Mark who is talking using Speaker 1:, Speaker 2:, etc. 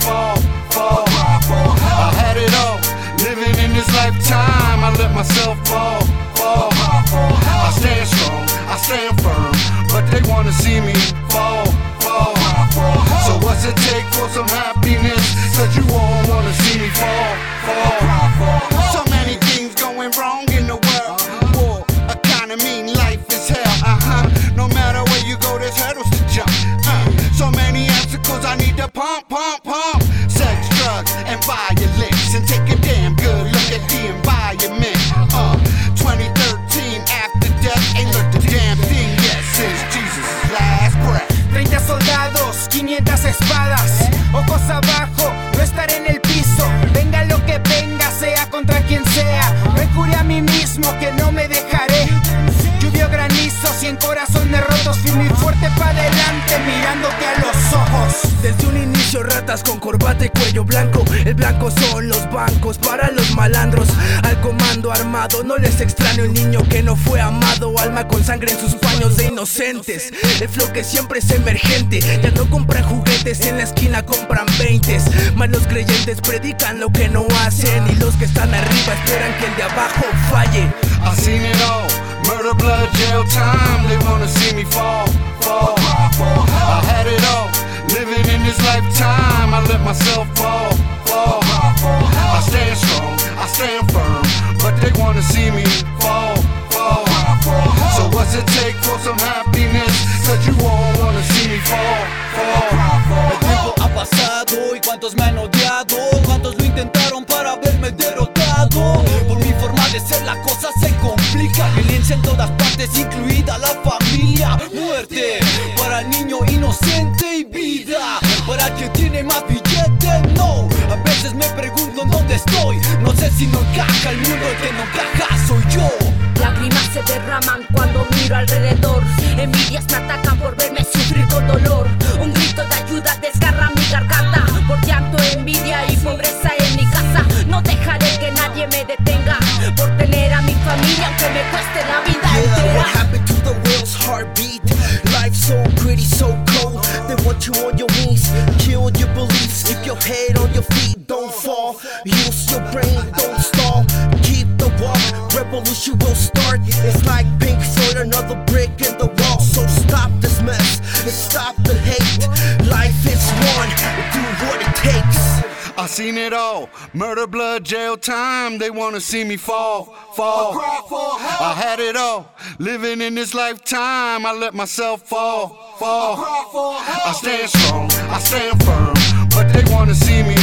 Speaker 1: fall, fall. I had it all, living in this lifetime. I let myself fall, fall. I stand strong, I stand firm, but they wanna see me fall, fall. So what's it take for some happiness? Cause you
Speaker 2: fuerte para adelante, mirándote a los ojos.
Speaker 3: Desde un inicio ratas con corbata y cuello blanco. El blanco son los bancos para los malandros. Al comando armado no les extraño. El niño que no fue amado Alma con sangre en sus paños de inocentes. El flow que siempre es emergente. Ya no compran juguetes en la esquina compran veintes. Más los creyentes predican lo que no hacen. Y los que están arriba esperan que el de abajo falle.
Speaker 1: I seen blood, jail time. They wanna see me fall, fall. I had it all. Living in this lifetime. I let myself fall, fall. I stand strong, I stand firm. But they wanna see me fall, fall. So what's it take for some happiness? Cause you all wanna see me fall, fall.
Speaker 4: El tiempo ha pasado y cuántos me han odiado, cuántos lo intentaron para verme derrotado. Por mi forma de ser la cosa se complica, en todas partes, incluida la familia. Muerte para el niño inocente y vida para el que tiene más billete. No, a veces me pregunto dónde estoy. No sé si no encaja el mundo, el que no encaja soy yo.
Speaker 5: Lágrimas se derraman cuando miro alrededor. Envidias me atacan
Speaker 6: you on your knees, kill your beliefs. Keep your head on your feet, don't fall. Use your brain, don't stall. Keep the walk, revolution will start. It's like Pink Floyd, another brick in the wall. So stop this mess and stop the hate. Life is one, do what it takes.
Speaker 1: I seen it all. Murder, blood, jail time. They wanna see me fall, fall. I had it all. Living in this lifetime. I let myself fall, fall. I stand strong, I stand firm. But they wanna see me